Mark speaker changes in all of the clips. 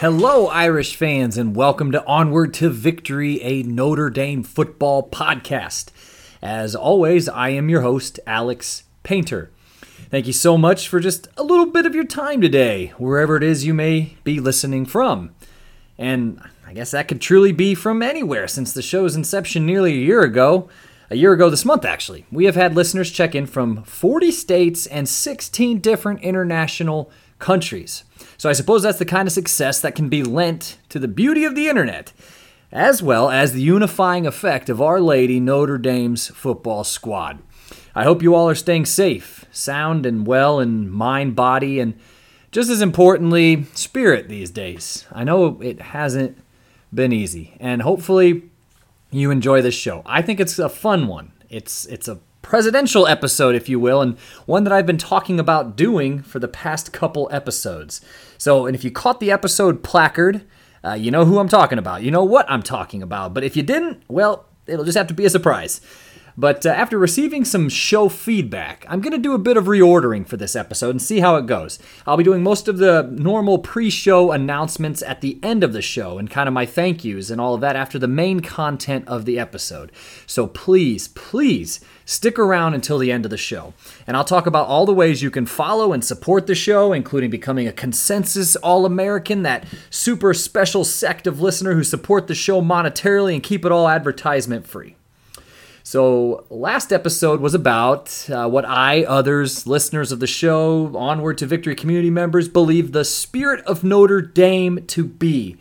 Speaker 1: Hello, Irish fans, and welcome to Onward to Victory, a Notre Dame football podcast. As always, I am your host, Alex Painter. Thank you so much for just a little bit of your time today, wherever it is you may be listening from. And I guess that could truly be from anywhere since the show's inception nearly a year ago. A year ago this month, actually. We have had listeners check in from 40 states and 16 different international countries. So I suppose that's the kind of success that can be lent to the beauty of the internet, as well as the unifying effect of Our Lady Notre Dame's football squad. I hope you all are staying safe, sound and well in mind, body, and just as importantly, spirit these days. I know it hasn't been easy, and hopefully you enjoy this show. I think it's a fun one. It's it's a presidential episode, if you will, and one that I've been talking about doing for the past couple episodes. So, and if you caught the episode placard, uh, you know who I'm talking about. You know what I'm talking about. But if you didn't, well, it'll just have to be a surprise. But uh, after receiving some show feedback, I'm going to do a bit of reordering for this episode and see how it goes. I'll be doing most of the normal pre show announcements at the end of the show and kind of my thank yous and all of that after the main content of the episode. So please, please stick around until the end of the show. And I'll talk about all the ways you can follow and support the show, including becoming a consensus All American, that super special sect of listener who support the show monetarily and keep it all advertisement free. So, last episode was about uh, what I, others, listeners of the show, Onward to Victory community members, believe the spirit of Notre Dame to be.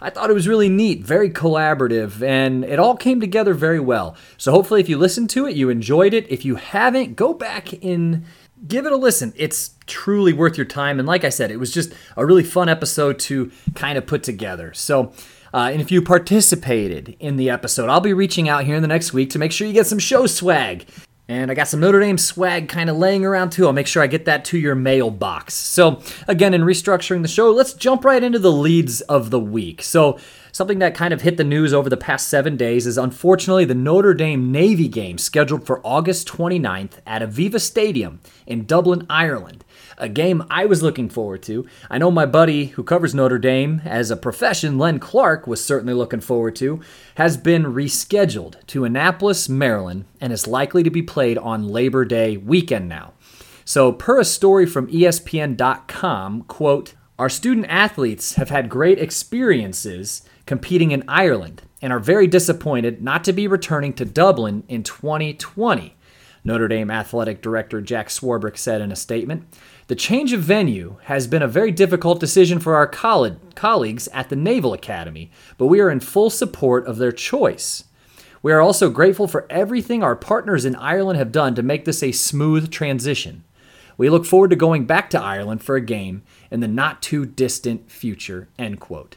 Speaker 1: I thought it was really neat, very collaborative, and it all came together very well. So, hopefully, if you listened to it, you enjoyed it. If you haven't, go back and give it a listen. It's truly worth your time. And, like I said, it was just a really fun episode to kind of put together. So, uh, and if you participated in the episode, I'll be reaching out here in the next week to make sure you get some show swag. And I got some Notre Dame swag kind of laying around too. I'll make sure I get that to your mailbox. So, again, in restructuring the show, let's jump right into the leads of the week. So, something that kind of hit the news over the past seven days is unfortunately the Notre Dame Navy game scheduled for August 29th at Aviva Stadium in Dublin, Ireland a game I was looking forward to. I know my buddy who covers Notre Dame as a profession, Len Clark, was certainly looking forward to, has been rescheduled to Annapolis, Maryland, and is likely to be played on Labor Day weekend now. So, per a story from ESPN.com, quote, our student athletes have had great experiences competing in Ireland and are very disappointed not to be returning to Dublin in 2020. Notre Dame athletic director Jack Swarbrick said in a statement. The change of venue has been a very difficult decision for our coll- colleagues at the Naval Academy, but we are in full support of their choice. We are also grateful for everything our partners in Ireland have done to make this a smooth transition. We look forward to going back to Ireland for a game in the not too distant future. End quote.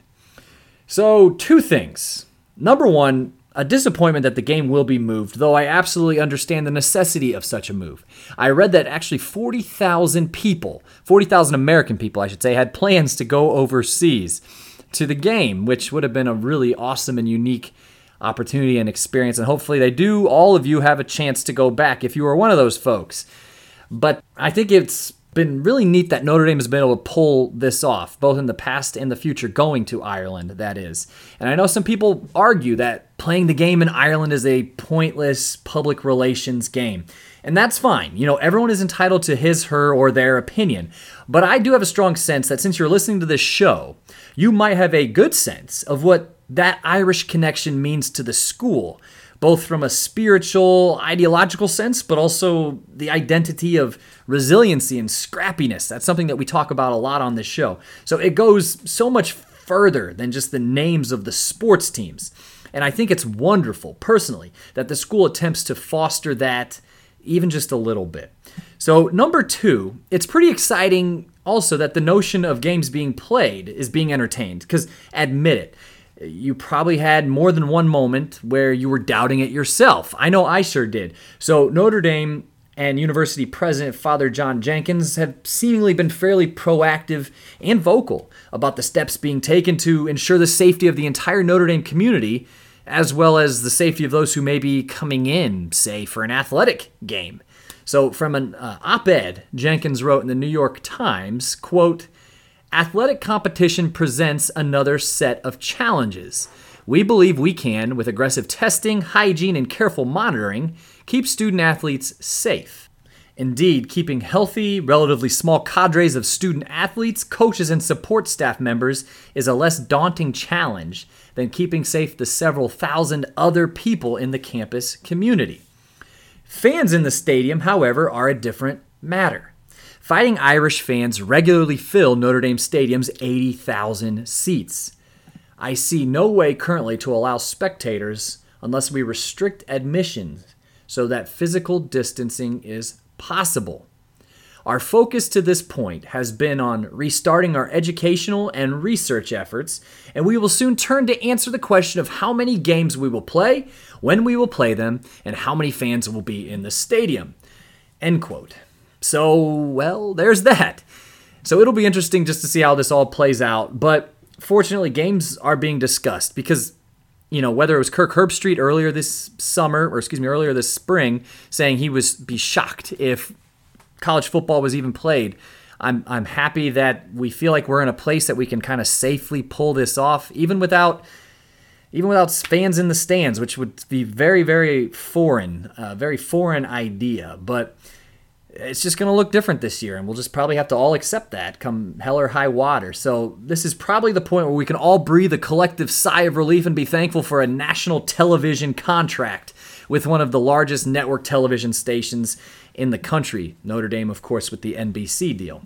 Speaker 1: So, two things. Number one, a disappointment that the game will be moved, though I absolutely understand the necessity of such a move. I read that actually 40,000 people, 40,000 American people, I should say, had plans to go overseas to the game, which would have been a really awesome and unique opportunity and experience. And hopefully, they do, all of you have a chance to go back if you are one of those folks. But I think it's been really neat that Notre Dame has been able to pull this off, both in the past and the future, going to Ireland, that is. And I know some people argue that playing the game in Ireland is a pointless public relations game. And that's fine. You know, everyone is entitled to his, her, or their opinion. But I do have a strong sense that since you're listening to this show, you might have a good sense of what that Irish connection means to the school both from a spiritual, ideological sense, but also the identity of resiliency and scrappiness. That's something that we talk about a lot on this show. So it goes so much further than just the names of the sports teams. And I think it's wonderful, personally, that the school attempts to foster that even just a little bit. So, number two, it's pretty exciting also that the notion of games being played is being entertained. Because admit it, you probably had more than one moment where you were doubting it yourself. I know I sure did. So Notre Dame and University President Father John Jenkins have seemingly been fairly proactive and vocal about the steps being taken to ensure the safety of the entire Notre Dame community, as well as the safety of those who may be coming in, say, for an athletic game. So, from an uh, op-ed Jenkins wrote in the New York Times, quote, "Athletic competition presents another set of challenges. We believe we can, with aggressive testing, hygiene, and careful monitoring, keep student athletes safe. Indeed, keeping healthy, relatively small cadres of student athletes, coaches, and support staff members is a less daunting challenge than keeping safe the several thousand other people in the campus community. Fans in the stadium, however, are a different matter. Fighting Irish fans regularly fill Notre Dame Stadium's 80,000 seats. I see no way currently to allow spectators unless we restrict admissions so that physical distancing is possible. Our focus to this point has been on restarting our educational and research efforts, and we will soon turn to answer the question of how many games we will play, when we will play them, and how many fans will be in the stadium. End quote. So, well, there's that. So it'll be interesting just to see how this all plays out, but fortunately, games are being discussed because you know, whether it was Kirk Herbstreit earlier this summer, or excuse me, earlier this spring, saying he was be shocked if college football was even played. I'm I'm happy that we feel like we're in a place that we can kind of safely pull this off, even without even without fans in the stands, which would be very very foreign, uh, very foreign idea. But it's just going to look different this year, and we'll just probably have to all accept that come hell or high water. So, this is probably the point where we can all breathe a collective sigh of relief and be thankful for a national television contract with one of the largest network television stations in the country. Notre Dame, of course, with the NBC deal.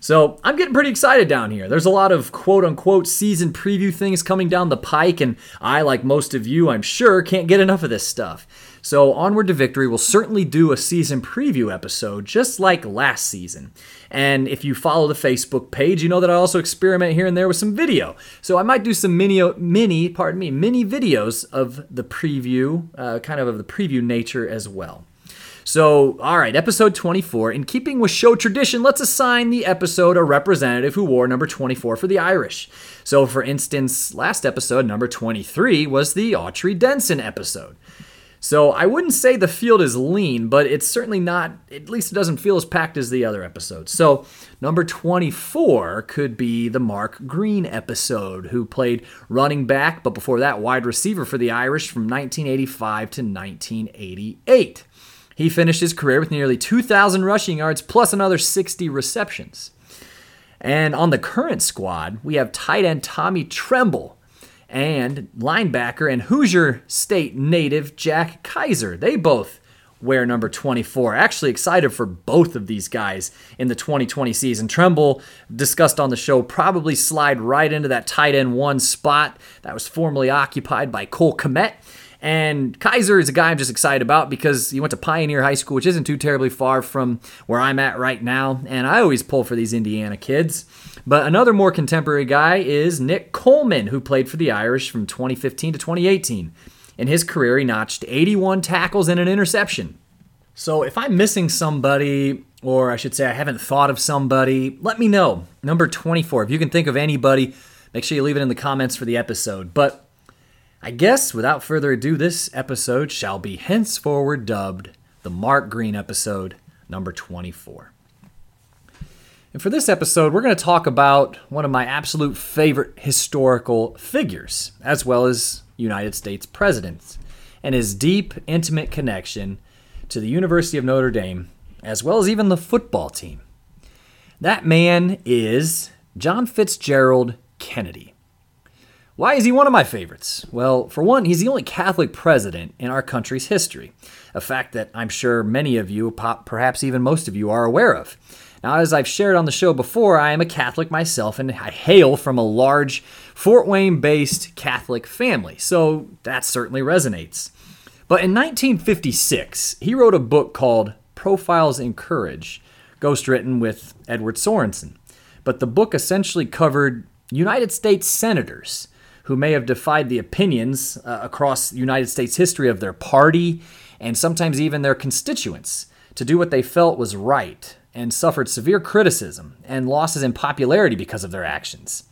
Speaker 1: So I'm getting pretty excited down here. There's a lot of quote unquote season preview things coming down the pike, and I, like most of you, I'm sure, can't get enough of this stuff. So, Onward to Victory will certainly do a season preview episode just like last season. And if you follow the Facebook page, you know that I also experiment here and there with some video. So, I might do some mini, mini pardon me, mini videos of the preview, uh, kind of of the preview nature as well. So, all right, episode 24. In keeping with show tradition, let's assign the episode a representative who wore number 24 for the Irish. So, for instance, last episode, number 23, was the Autry Denson episode. So I wouldn't say the field is lean, but it's certainly not, at least it doesn't feel as packed as the other episodes. So number 24 could be the Mark Green episode, who played running back, but before that, wide receiver for the Irish from 1985 to 1988. He finished his career with nearly 2,000 rushing yards plus another 60 receptions. And on the current squad, we have tight end Tommy Tremble, and linebacker and Hoosier State native Jack Kiser. They both wear number 24. Actually excited for both of these guys in the 2020 season. Tremble, discussed on the show, probably slide right into that tight end one spot that was formerly occupied by Cole Kmet. And Kiser is a guy I'm just excited about because he went to Pioneer High School, which isn't too terribly far from where I'm at right now. And I always pull for these Indiana kids. But another more contemporary guy is Nick Coleman, who played for the Irish from 2015 to 2018. In his career, he notched 81 tackles and an interception. So if I'm missing somebody, or I should say I haven't thought of somebody, let me know. Number 24. If you can think of anybody, make sure you leave it in the comments for the episode. But I guess without further ado, this episode shall be henceforward dubbed the Mark Green episode number 24. And for this episode, we're going to talk about one of my absolute favorite historical figures, as well as United States presidents, and his deep, intimate connection to the University of Notre Dame, as well as even the football team. That man is John Fitzgerald Kennedy. Why is he one of my favorites? Well, for one, he's the only Catholic president in our country's history, a fact that I'm sure many of you, perhaps even most of you, are aware of. Now, as I've shared on the show before, I am a Catholic myself and I hail from a large Fort Wayne based Catholic family, so that certainly resonates. But in 1956, he wrote a book called Profiles in Courage, ghostwritten with Edward Sorensen. But the book essentially covered United States senators who may have defied the opinions uh, across United States history of their party and sometimes even their constituents to do what they felt was right and suffered severe criticism and losses in popularity because of their actions.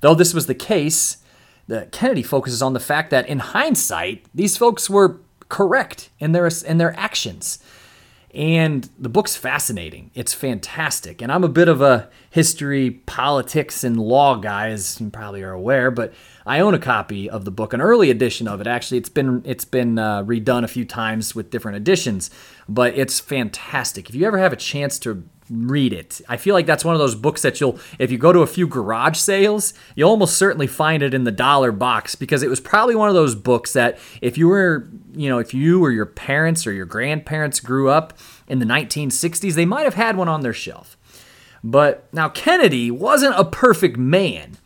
Speaker 1: Though this was the case, the Kennedy focuses on the fact that in hindsight, these folks were correct in their in their actions. And the book's fascinating. It's fantastic. And I'm a bit of a history, politics, and law guy, as you probably are aware, but I own a copy of the book, an early edition of it. Actually, it's been it's been uh, redone a few times with different editions, but it's fantastic. If you ever have a chance to read it. I feel like that's one of those books that you'll, if you go to a few garage sales, you'll almost certainly find it in the dollar box because it was probably one of those books that if you were, you know, if you or your parents or your grandparents grew up in the 1960s, they might have had one on their shelf. But now Kennedy wasn't a perfect man.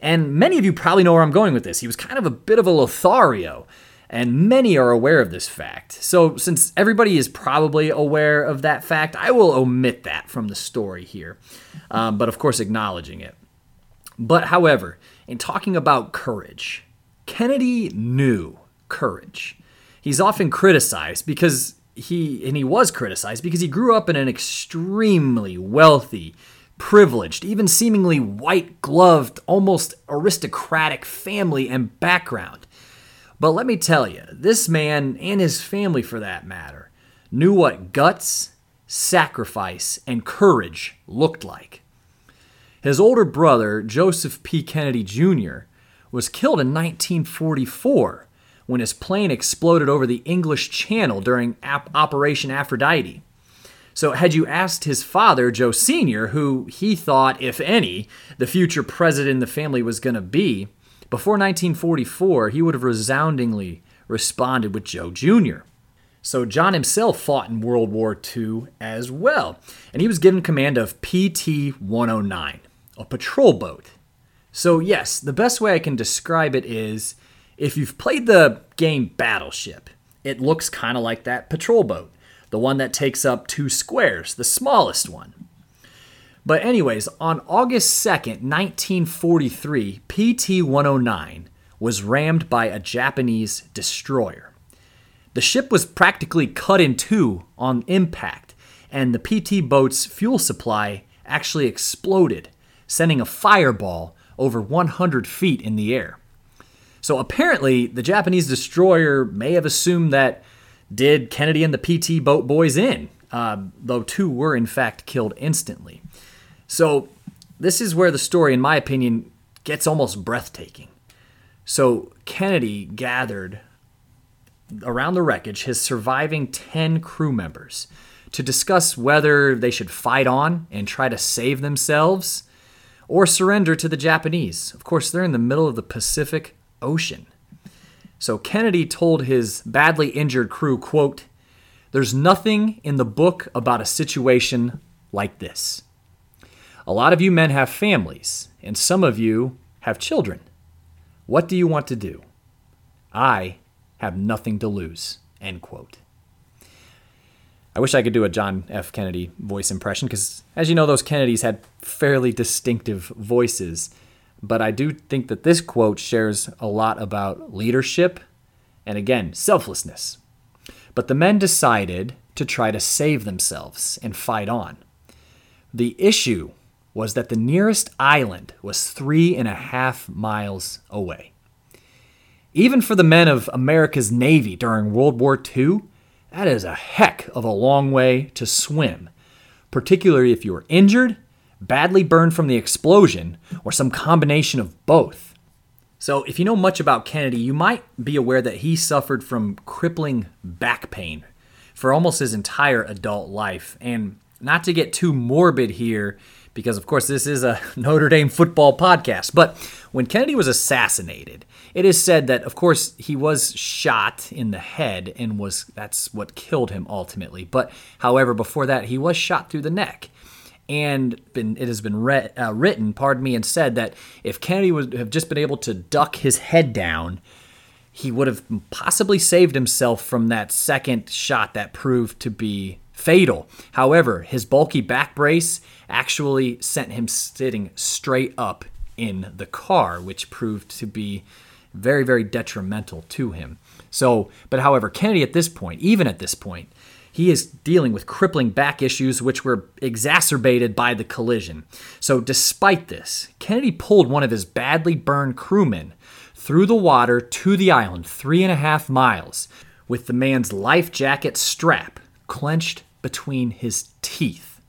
Speaker 1: And many of you probably know where I'm going with this. He was kind of a bit of a Lothario and many are aware of this fact. So, since everybody is probably aware of that fact, I will omit that from the story here, um, but of course, acknowledging it. But, however, in talking about courage, Kennedy knew courage. He's often criticized because he, and he was criticized because he grew up in an extremely wealthy, privileged, even seemingly white gloved, almost aristocratic family and background. But let me tell you, this man, and his family for that matter, knew what guts, sacrifice, and courage looked like. His older brother, Joseph P. Kennedy Jr., was killed in 1944 when his plane exploded over the English Channel during Operation Aphrodite. So, had you asked his father, Joe Sr., who he thought, if any, the future president the family was going to be, before 1944, he would have resoundingly responded with Joe Jr. So John himself fought in World War II as well, and he was given command of PT 109, a patrol boat. So, yes, the best way I can describe it is if you've played the game Battleship, it looks kind of like that patrol boat, the one that takes up two squares, the smallest one. But, anyways, on August 2nd, 1943, PT 109 was rammed by a Japanese destroyer. The ship was practically cut in two on impact, and the PT boat's fuel supply actually exploded, sending a fireball over 100 feet in the air. So apparently, the Japanese destroyer may have assumed that did Kennedy and the PT boat boys in, uh, though two were in fact killed instantly. So, this is where the story, in my opinion, gets almost breathtaking. So, Kennedy gathered around the wreckage his surviving 10 crew members to discuss whether they should fight on and try to save themselves or surrender to the Japanese. Of course, they're in the middle of the Pacific Ocean. So Kennedy told his badly injured crew, quote, "There's nothing in the book about a situation like this. A lot of you men have families, and some of you have children. What do you want to do? I have nothing to lose. End quote. I wish I could do a John F. Kennedy voice impression because, as you know, those Kennedys had fairly distinctive voices. But I do think that this quote shares a lot about leadership and, again, selflessness. But the men decided to try to save themselves and fight on. The issue was that the nearest island was three and a half miles away. Even for the men of America's Navy during World War II, that is a heck of a long way to swim, particularly if you were injured, badly burned from the explosion, or some combination of both. So, if you know much about Kennedy, you might be aware that he suffered from crippling back pain for almost his entire adult life. And not to get too morbid here, because, of course, this is a Notre Dame football podcast. But when Kennedy was assassinated, it is said that, of course, he was shot in the head and was that's what killed him ultimately. But, however, before that, he was shot through the neck. And been, it has been re- uh, written, pardon me, and said that if Kennedy would have just been able to duck his head down, he would have possibly saved himself from that second shot that proved to be fatal. However, his bulky back brace actually sent him sitting straight up in the car, which proved to be very, very detrimental to him. So, but however, Kennedy at this point, even at this point, He is dealing with crippling back issues, which were exacerbated by the collision. So, despite this, Kennedy pulled one of his badly burned crewmen through the water to the island, three and a half miles, with the man's life jacket strap clenched between his teeth.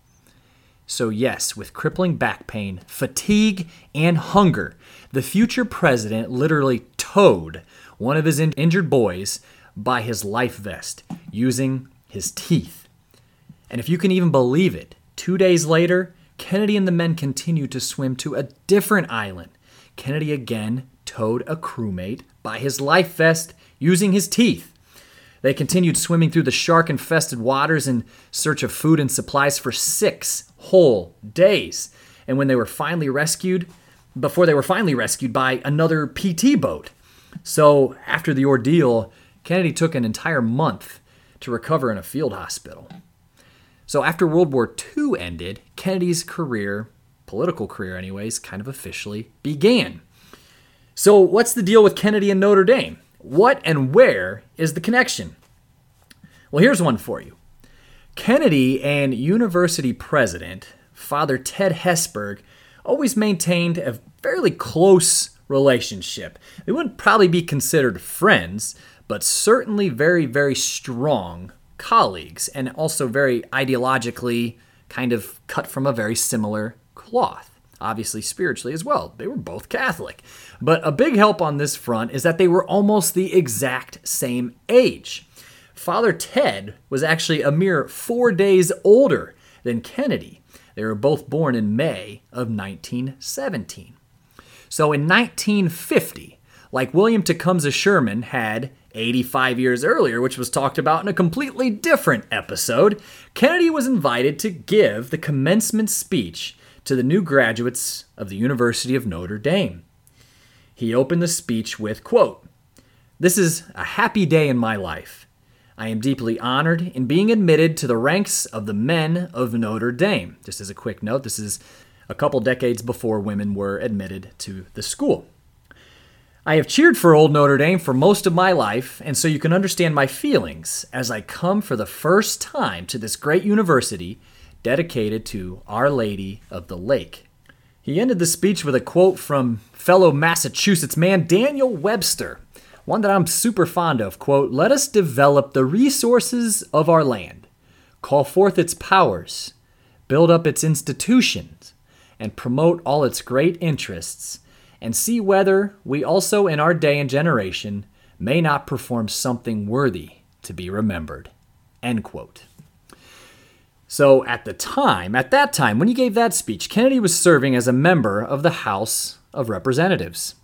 Speaker 1: So, yes, with crippling back pain, fatigue, and hunger, the future president literally towed one of his in- injured boys by his life vest using his teeth. And if you can even believe it, two days later, Kennedy and the men continued to swim to a different island. Kennedy again towed a crewmate by his life vest using his teeth. They continued swimming through the shark infested waters in search of food and supplies for six whole days. And when they were finally rescued, before they were finally rescued by another PT boat. So, after the ordeal, Kennedy took an entire month to recover in a field hospital. So, after World War II ended, Kennedy's career, political career anyways, kind of officially began. So, what's the deal with Kennedy and Notre Dame? What and where is the connection? Well, here's one for you. Kennedy and university president, Father Ted Hesburgh, always maintained a fairly close relationship. They wouldn't probably be considered friends, but certainly very, very strong colleagues and also very ideologically kind of cut from a very similar cloth. Obviously, spiritually as well. They were both Catholic. But a big help on this front is that they were almost the exact same age. Father Ted was actually a mere four days older than Kennedy. They were both born in May of 1917. So in 1950, like William Tecumseh Sherman had 85 years earlier, which was talked about in a completely different episode, Kennedy was invited to give the commencement speech to the new graduates of the University of Notre Dame. He opened the speech with, quote, This is a happy day in my life. I am deeply honored in being admitted to the ranks of the men of Notre Dame. Just as a quick note, this is a couple decades before women were admitted to the school. I have cheered for Old Notre Dame for most of my life, and so you can understand my feelings as I come for the first time to this great university dedicated to Our Lady of the Lake. He ended the speech with a quote from fellow Massachusetts man Daniel Webster, one that I'm super fond of. Quote, Let us develop the resources of our land, call forth its powers, build up its institutions, and promote all its great interests, and see whether we also in our day and generation may not perform something worthy to be remembered. End quote. So at the time, at that time, when he gave that speech, Kennedy was serving as a member of the House of Representatives.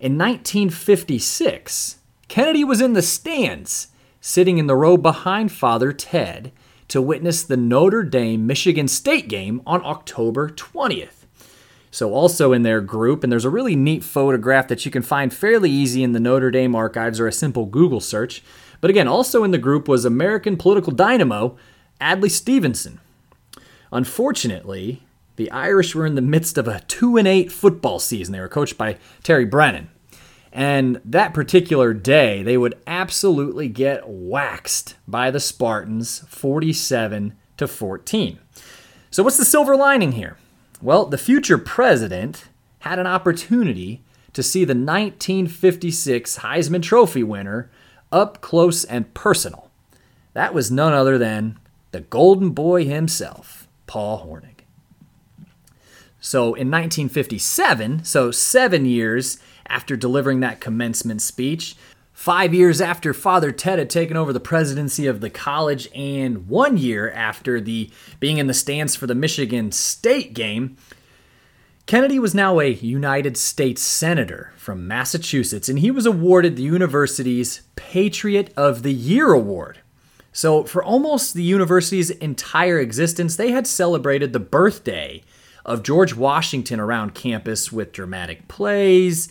Speaker 1: In 1956, Kennedy was in the stands, sitting in the row behind Father Ted to witness the Notre Dame Michigan State game on October 20th. So, also in their group, and there's a really neat photograph that you can find fairly easy in the Notre Dame archives or a simple Google search. But again, also in the group was American political dynamo Adlai Stevenson. Unfortunately, the Irish were in the midst of a 2 and 8 football season. They were coached by Terry Brennan. And that particular day, they would absolutely get waxed by the Spartans 47 to 14. So what's the silver lining here? Well, the future president had an opportunity to see the 1956 Heisman Trophy winner up close and personal. That was none other than the golden boy himself, Paul Hornung. So in 1957, so seven years after delivering that commencement speech, five years after Father Ted had taken over the presidency of the college, and one year after the being in the stands for the Michigan State game, Kennedy was now a United States Senator from Massachusetts, and he was awarded the university's Patriot of the Year award. So, for almost the university's entire existence, they had celebrated the birthday of George Washington around campus with dramatic plays,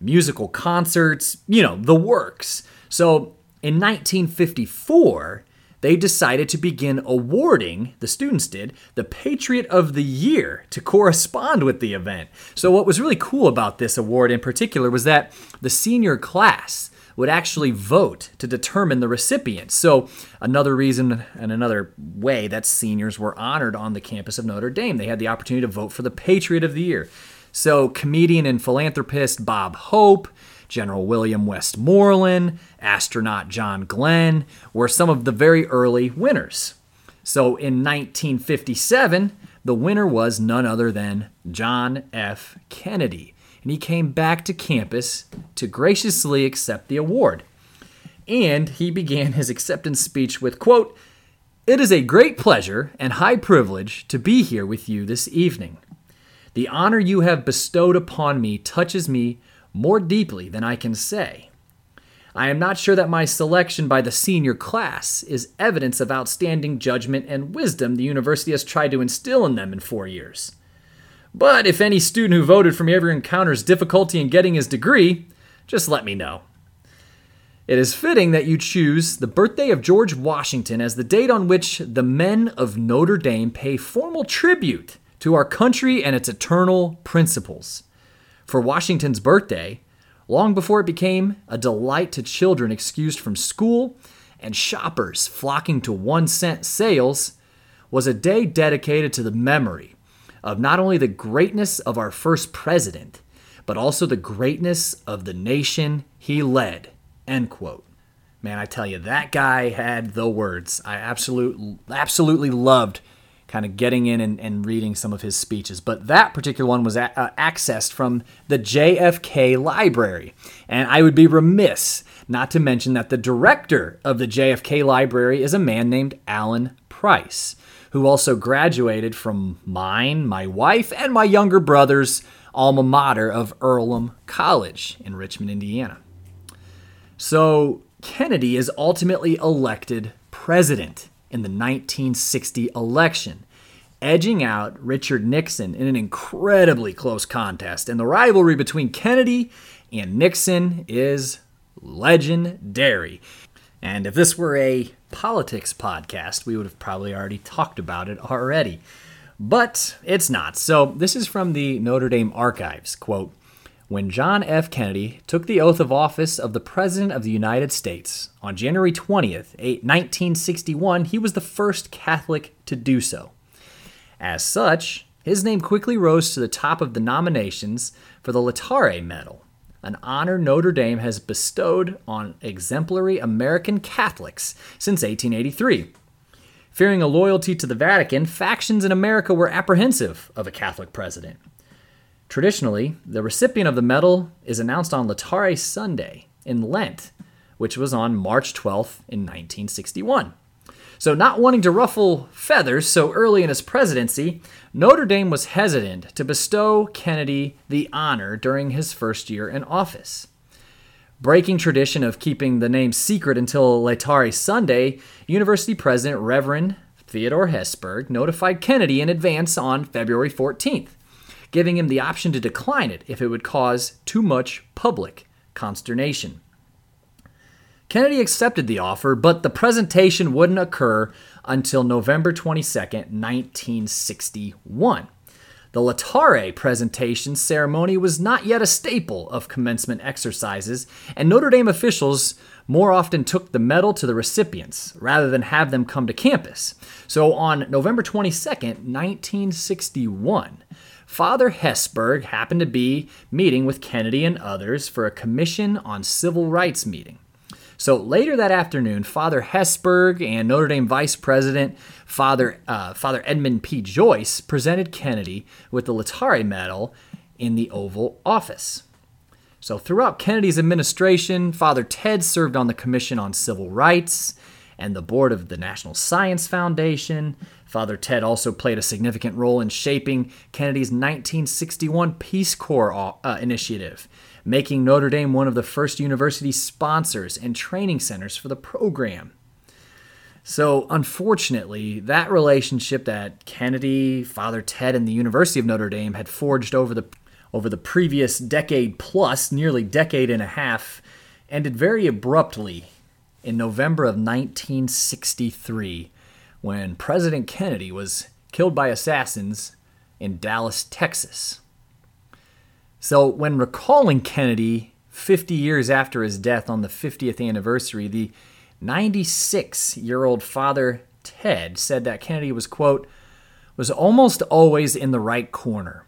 Speaker 1: musical concerts, you know, the works. So, in 1954, they decided to begin awarding, the students did, the Patriot of the Year to correspond with the event. So, what was really cool about this award in particular was that the senior class would actually vote to determine the recipient. So, another reason and another way that seniors were honored on the campus of Notre Dame. They had the opportunity to vote for the Patriot of the Year. So, comedian and philanthropist Bob Hope, General William Westmoreland, astronaut John Glenn were some of the very early winners. So, in 1957, the winner was none other than John F. Kennedy and he came back to campus to graciously accept the award. And he began his acceptance speech with, quote, It is a great pleasure and high privilege to be here with you this evening. The honor you have bestowed upon me touches me more deeply than I can say. I am not sure that my selection by the senior class is evidence of outstanding judgment and wisdom the university has tried to instill in them in four years. But if any student who voted for me ever encounters difficulty in getting his degree, just let me know. It is fitting that you choose the birthday of George Washington as the date on which the men of Notre Dame pay formal tribute to our country and its eternal principles. For Washington's birthday, long before it became a delight to children excused from school and shoppers flocking to one cent sales, was a day dedicated to the memory of not only the greatness of our first president, but also the greatness of the nation he led. End quote. Man, I tell you, that guy had the words. I absolutely, absolutely loved kind of getting in and, and reading some of his speeches. But that particular one was a- uh, accessed from the JFK Library. And I would be remiss not to mention that the director of the JFK Library is a man named Alan Price who also graduated from mine, my wife, and my younger brother's alma mater of Earlham College in Richmond, Indiana. So, Kennedy is ultimately elected president in the 1960 election, edging out Richard Nixon in an incredibly close contest. And the rivalry between Kennedy and Nixon is legendary. And if this were a politics podcast, we would have probably already talked about it already. But it's not. So this is from the Notre Dame archives. Quote, when John F. Kennedy took the oath of office of the President of the United States on January 20th, 1961, he was the first Catholic to do so. As such, his name quickly rose to the top of the nominations for the Laetare Medal, an honor Notre Dame has bestowed on exemplary American Catholics since 1883. Fearing a loyalty to the Vatican, factions in America were apprehensive of a Catholic president. Traditionally, the recipient of the medal is announced on Laetare Sunday in Lent, which was on March 12th in 1961. So, not wanting to ruffle feathers so early in his presidency, Notre Dame was hesitant to bestow Kennedy the honor during his first year in office. Breaking tradition of keeping the name secret until Laetare Sunday, University President Reverend Theodore Hesburgh notified Kennedy in advance on February 14th, giving him the option to decline it if it would cause too much public consternation. Kennedy accepted the offer, but the presentation wouldn't occur until November 22, 1961. The Laetare presentation ceremony was not yet a staple of commencement exercises, and Notre Dame officials more often took the medal to the recipients rather than have them come to campus. So on November 22, 1961, Father Hesburgh happened to be meeting with Kennedy and others for a Commission on Civil Rights meeting. So later that afternoon, Father Hesburgh and Notre Dame Vice President Father uh, Father Edmund P. Joyce presented Kennedy with the Laetare Medal in the Oval Office. So throughout Kennedy's administration, Father Ted served on the Commission on Civil Rights and the board of the National Science Foundation. Father Ted also played a significant role in shaping Kennedy's 1961 Peace Corps uh, initiative making Notre Dame one of the first university sponsors and training centers for the program. So, unfortunately, that relationship that Kennedy, Father Ted, and the University of Notre Dame had forged over the over the previous decade plus, nearly decade and a half, ended very abruptly in November of 1963 when President Kennedy was killed by assassins in Dallas, Texas. So, when recalling Kennedy, 50 years after his death on the 50th anniversary, the 96 year old father Ted said that Kennedy was, quote, was almost always in the right corner.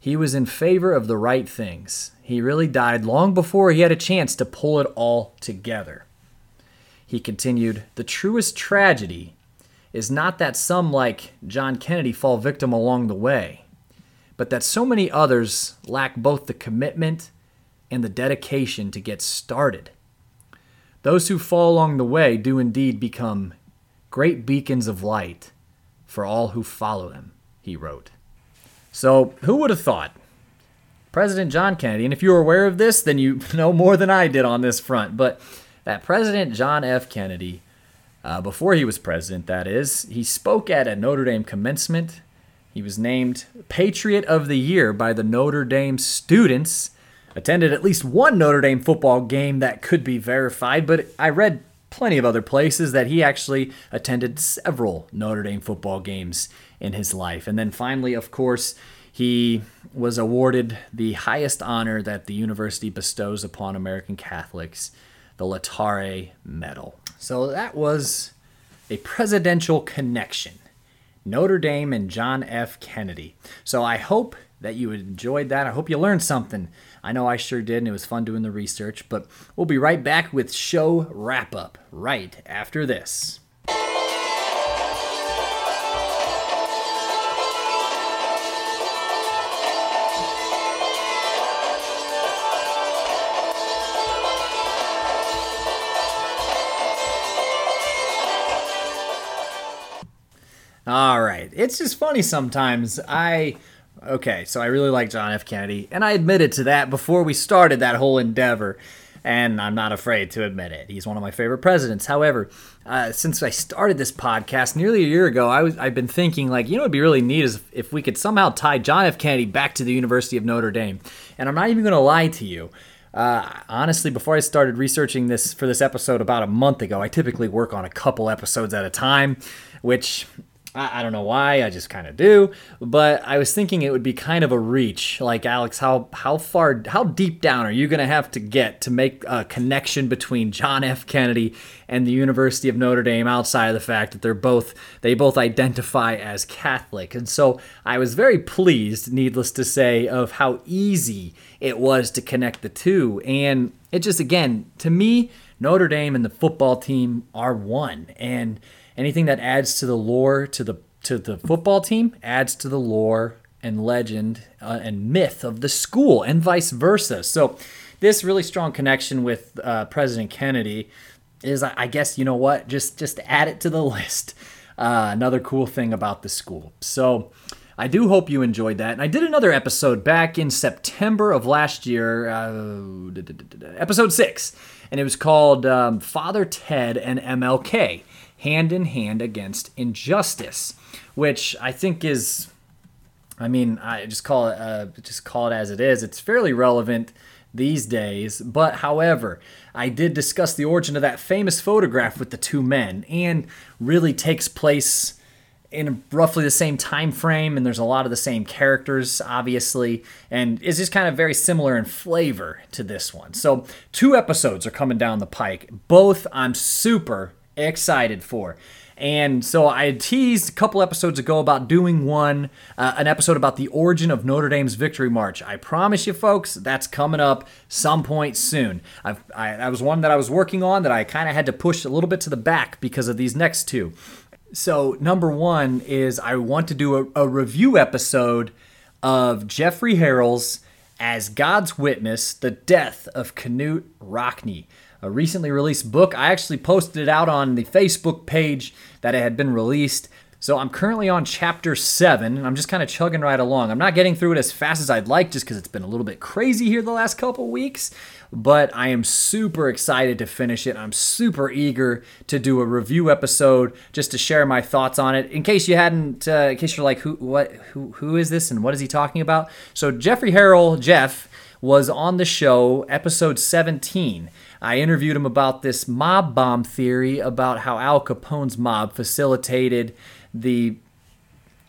Speaker 1: He was in favor of the right things. He really died long before he had a chance to pull it all together. He continued, The truest tragedy is not that some like John Kennedy fall victim along the way, but that so many others lack both the commitment and the dedication to get started. Those who fall along the way do indeed become great beacons of light for all who follow them, he wrote. So, who would have thought? President John Kennedy, and if you're aware of this, then you know more than I did on this front, but that President John F. Kennedy, uh, before he was president, that is, he spoke at a Notre Dame commencement. He was named Patriot of the Year by the Notre Dame students. Attended at least one Notre Dame football game that could be verified, but I read plenty of other places that he actually attended several Notre Dame football games in his life. And then finally, of course, he was awarded the highest honor that the university bestows upon American Catholics, the Laetare Medal. So that was a presidential connection. Notre Dame and John F. Kennedy. So I hope that you enjoyed that. I hope you learned something. I know I sure did, and it was fun doing the research. But we'll be right back with show wrap up right after this. It's just funny sometimes. I okay, so I really like John F. Kennedy, and I admitted to that before we started that whole endeavor, and I'm not afraid to admit it. He's one of my favorite presidents. However, uh, since I started this podcast nearly a year ago, I was I've been thinking like, you know, it'd be really neat is if we could somehow tie John F. Kennedy back to the University of Notre Dame. And I'm not even going to lie to you. Uh, honestly, before I started researching this for this episode about a month ago, I typically work on a couple episodes at a time, which I, I don't know why, I just kind of do. But I was thinking it would be kind of a reach. Like, Alex, how, how far, how deep down are you going to have to get to make a connection between John F. Kennedy and the University of Notre Dame outside of the fact that they're both, they both identify as Catholic? And so I was very pleased, needless to say, of how easy it was to connect the two. And it just, again, to me, Notre Dame and the football team are one. And anything that adds to the lore to the to the football team adds to the lore and legend uh, and myth of the school and vice versa. So this really strong connection with uh, President Kennedy is, I guess, you know what? Just just add it to the list. Uh, another cool thing about the school. So I do hope you enjoyed that. And I did another episode back in September of last year, uh, episode six, and it was called um, Father Ted and MLK hand in hand against injustice, which I think is, I mean, I just call it, uh, just call it as it is. It's fairly relevant these days. But however, I did discuss the origin of that famous photograph with the two men, and really takes place in roughly the same time frame and there's a lot of the same characters obviously and is just kind of very similar in flavor to this one so two episodes are coming down the pike both i'm super excited for. And so I teased a couple episodes ago about doing one, uh, an episode about the origin of Notre Dame's Victory March. I promise you, folks, that's coming up some point soon. I've, I, that was one that I was working on that I kind of had to push a little bit to the back because of these next two. So, number one is I want to do a, a review episode of Jeffrey Harrell's As God's Witness The Death of Knute Rockne, a recently released book. I actually posted it out on the Facebook page that it had been released. So I'm currently on chapter seven, and I'm just kind of chugging right along. I'm not getting through it as fast as I'd like, just because it's been a little bit crazy here the last couple weeks. But I am super excited to finish it. I'm super eager to do a review episode just to share my thoughts on it. In case you hadn't, uh, in case you're like, who, what, who, who is this, and what is he talking about? So Jeffrey Harrell, Jeff, was on the show, episode 17 I interviewed him about this mob bomb theory about how Al Capone's mob facilitated the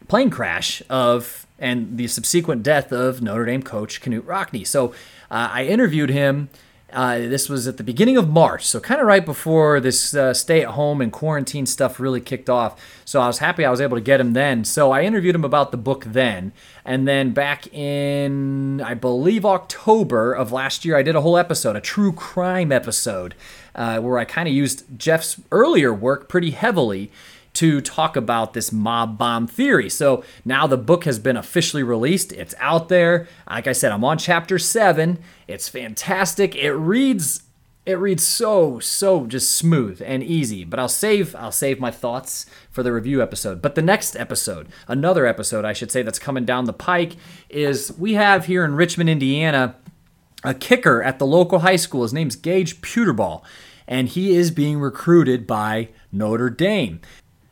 Speaker 1: plane crash of and the subsequent death of Notre Dame coach Knute Rockne. So uh, I interviewed him. Uh, this was at the beginning of March, so kind of right before this uh, stay at home and quarantine stuff really kicked off. So I was happy I was able to get him then. So I interviewed him about the book then. And then back in, I believe, October of last year, I did a whole episode, a true crime episode, uh, where I kind of used Jeff's earlier work pretty heavily to talk about this mob bomb theory. So now the book has been officially released. It's out there. Like I said, I'm on chapter 7. It's fantastic. It reads it reads so so just smooth and easy but i'll save i'll save my thoughts for the review episode but the next episode another episode i should say that's coming down the pike is we have here in richmond indiana a kicker at the local high school his name's gage pewterball and he is being recruited by notre dame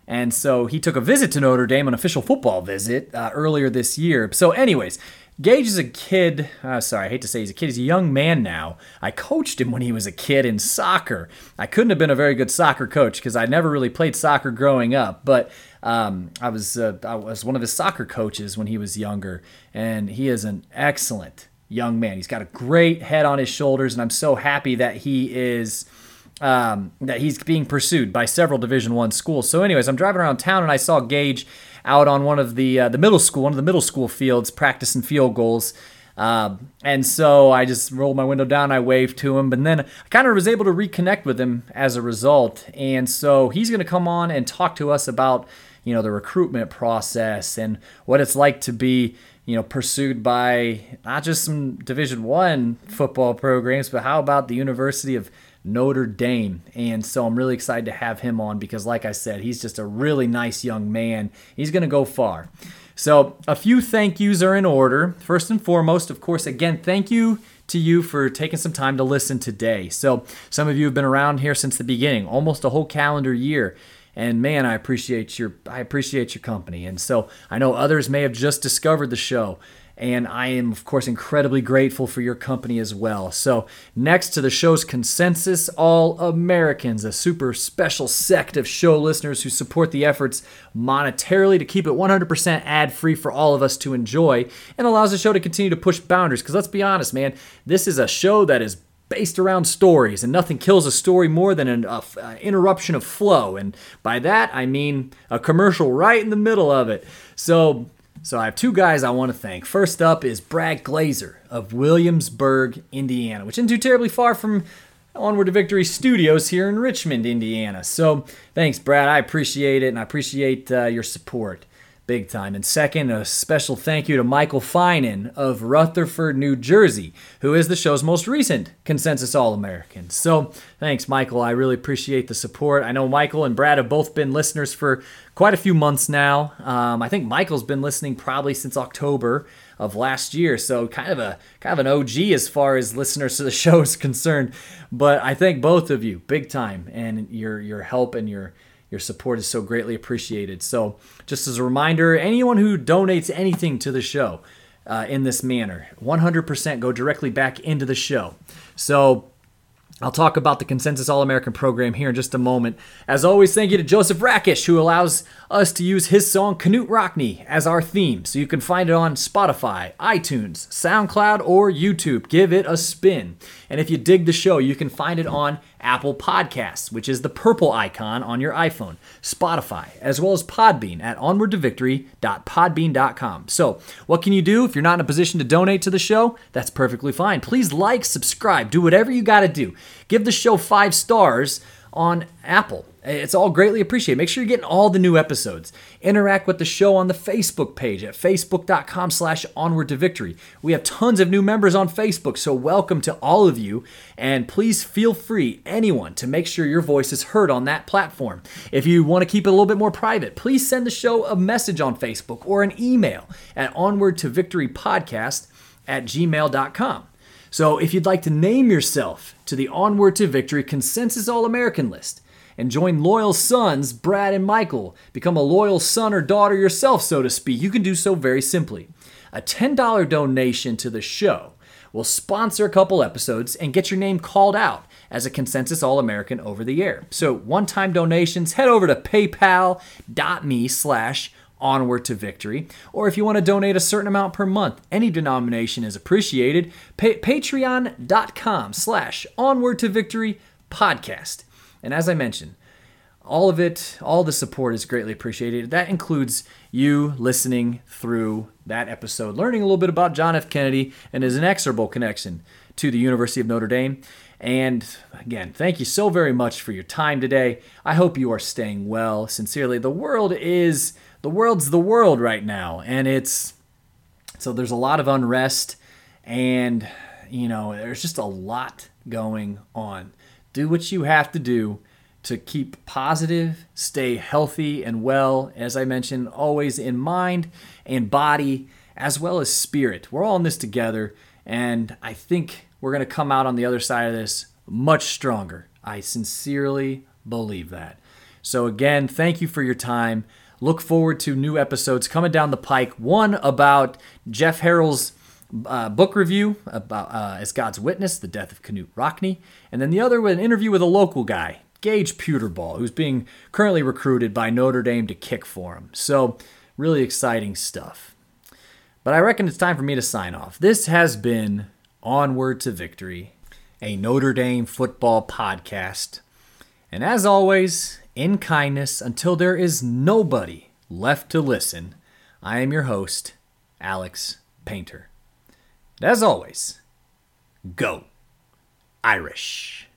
Speaker 1: and so he took a visit to Notre Dame, an official football visit, uh, earlier this year. So, anyways, Gage is a kid. Uh, sorry, I hate to say he's a kid. He's a young man now. I coached him when he was a kid in soccer. I couldn't have been a very good soccer coach because I never really played soccer growing up. But um, I was uh, I was one of his soccer coaches when he was younger, and he is an excellent young man. He's got a great head on his shoulders, and I'm so happy that he is um, that he's being pursued by several Division One schools. So, anyways, I'm driving around town and I saw Gage out on one of the uh, the middle school, one of the middle school fields, practicing field goals. Uh, and so I just rolled my window down, I waved to him, but then I kind of was able to reconnect with him as a result. And so he's going to come on and talk to us about, you know, the recruitment process and what it's like to be, you know, pursued by not just some Division One football programs, but how about the University of Notre Dame. And so I'm really excited to have him on because, like I said, he's just a really nice young man. He's going to go far. So, a few thank yous are in order. First and foremost, of course, again, thank you to you for taking some time to listen today. So, some of you have been around here since the beginning, almost a whole calendar year. And man, I appreciate your I appreciate your company. And so, I know others may have just discovered the show and I am, of course, incredibly grateful for your company as well. So, next to the show's consensus, All Americans, a super special sect of show listeners who support the efforts monetarily to keep it 100% ad free for all of us to enjoy and allows the show to continue to push boundaries. Because let's be honest, man, this is a show that is based around stories, and nothing kills a story more than an uh, interruption of flow. And by that, I mean a commercial right in the middle of it. So, so I have two guys I want to thank. First up is Brad Glazer of Williamsburg, Indiana, which isn't too terribly far from Onward to Victory Studios here in Richmond, Indiana. So thanks, Brad. I appreciate it, and I appreciate uh, your support big time. And second, a special thank you to Michael Finan of Rutherford, New Jersey, who is the show's most recent Consensus All American. So thanks, Michael. I really appreciate the support. I know Michael and Brad have both been listeners for quite a few months now. Um, I think Michael's been listening probably since October of last year, so kind of a kind of an OG as far as listeners to the show is concerned. But I thank both of you big time, and your your help and your your support is so greatly appreciated. So, just as a reminder, anyone who donates anything to the show uh, in this manner, 100% go directly back into the show. So, I'll talk about the Consensus All American program here in just a moment. As always, thank you to Joseph Rakish, who allows us to use his song Knute Rockne as our theme. So you can find it on Spotify, iTunes, SoundCloud, or YouTube. Give it a spin. And if you dig the show, you can find it on Apple Podcasts, which is the purple icon on your iPhone, Spotify, as well as Podbean at onwardtovictory.podbean.com. So, what can you do if you're not in a position to donate to the show? That's perfectly fine. Please like, subscribe, do whatever you got to do. Give the show five stars on Apple. It's all greatly appreciated. Make sure you're getting all the new episodes. Interact with the show on the Facebook page at facebook.com slash onward to victory. We have tons of new members on Facebook, so welcome to all of you. And please feel free, anyone, to make sure your voice is heard on that platform. If you want to keep it a little bit more private, please send the show a message on Facebook or an email at onward to victory podcast at gmail.com. So if you'd like to name yourself to the Onward to Victory Consensus All American list and join loyal sons Brad and Michael, become a loyal son or daughter yourself, so to speak, you can do so very simply. A $10 donation to the show will sponsor a couple episodes and get your name called out as a consensus all-american over the air. So one-time donations, head over to paypal.me slash Onward to Victory. Or if you want to donate a certain amount per month, any denomination is appreciated. Pa- Patreon.com slash Onward to Victory podcast. And as I mentioned, all of it, all the support is greatly appreciated. That includes you listening through that episode, learning a little bit about John F. Kennedy and his inexorable connection to the University of Notre Dame. And again, thank you so very much for your time today. I hope you are staying well. Sincerely, the world is the world's the world right now, and it's so there's a lot of unrest and you know, there's just a lot going on. Do what you have to do to keep positive, stay healthy and well, as I mentioned, always in mind and body as well as spirit. We're all in this together, and I think we're going to come out on the other side of this much stronger. I sincerely believe that. So, again, thank you for your time. Look forward to new episodes coming down the pike. One about Jeff Harrell's uh, book review about uh, as God's Witness, the death of Knute Rockne, and then the other with an interview with a local guy, Gage Pewterball, who's being currently recruited by Notre Dame to kick for him. So, really exciting stuff. But I reckon it's time for me to sign off. This has been Onward to Victory, a Notre Dame football podcast. And as always, in kindness, until there is nobody left to listen, I am your host, Alex Painter. And as always, go Irish.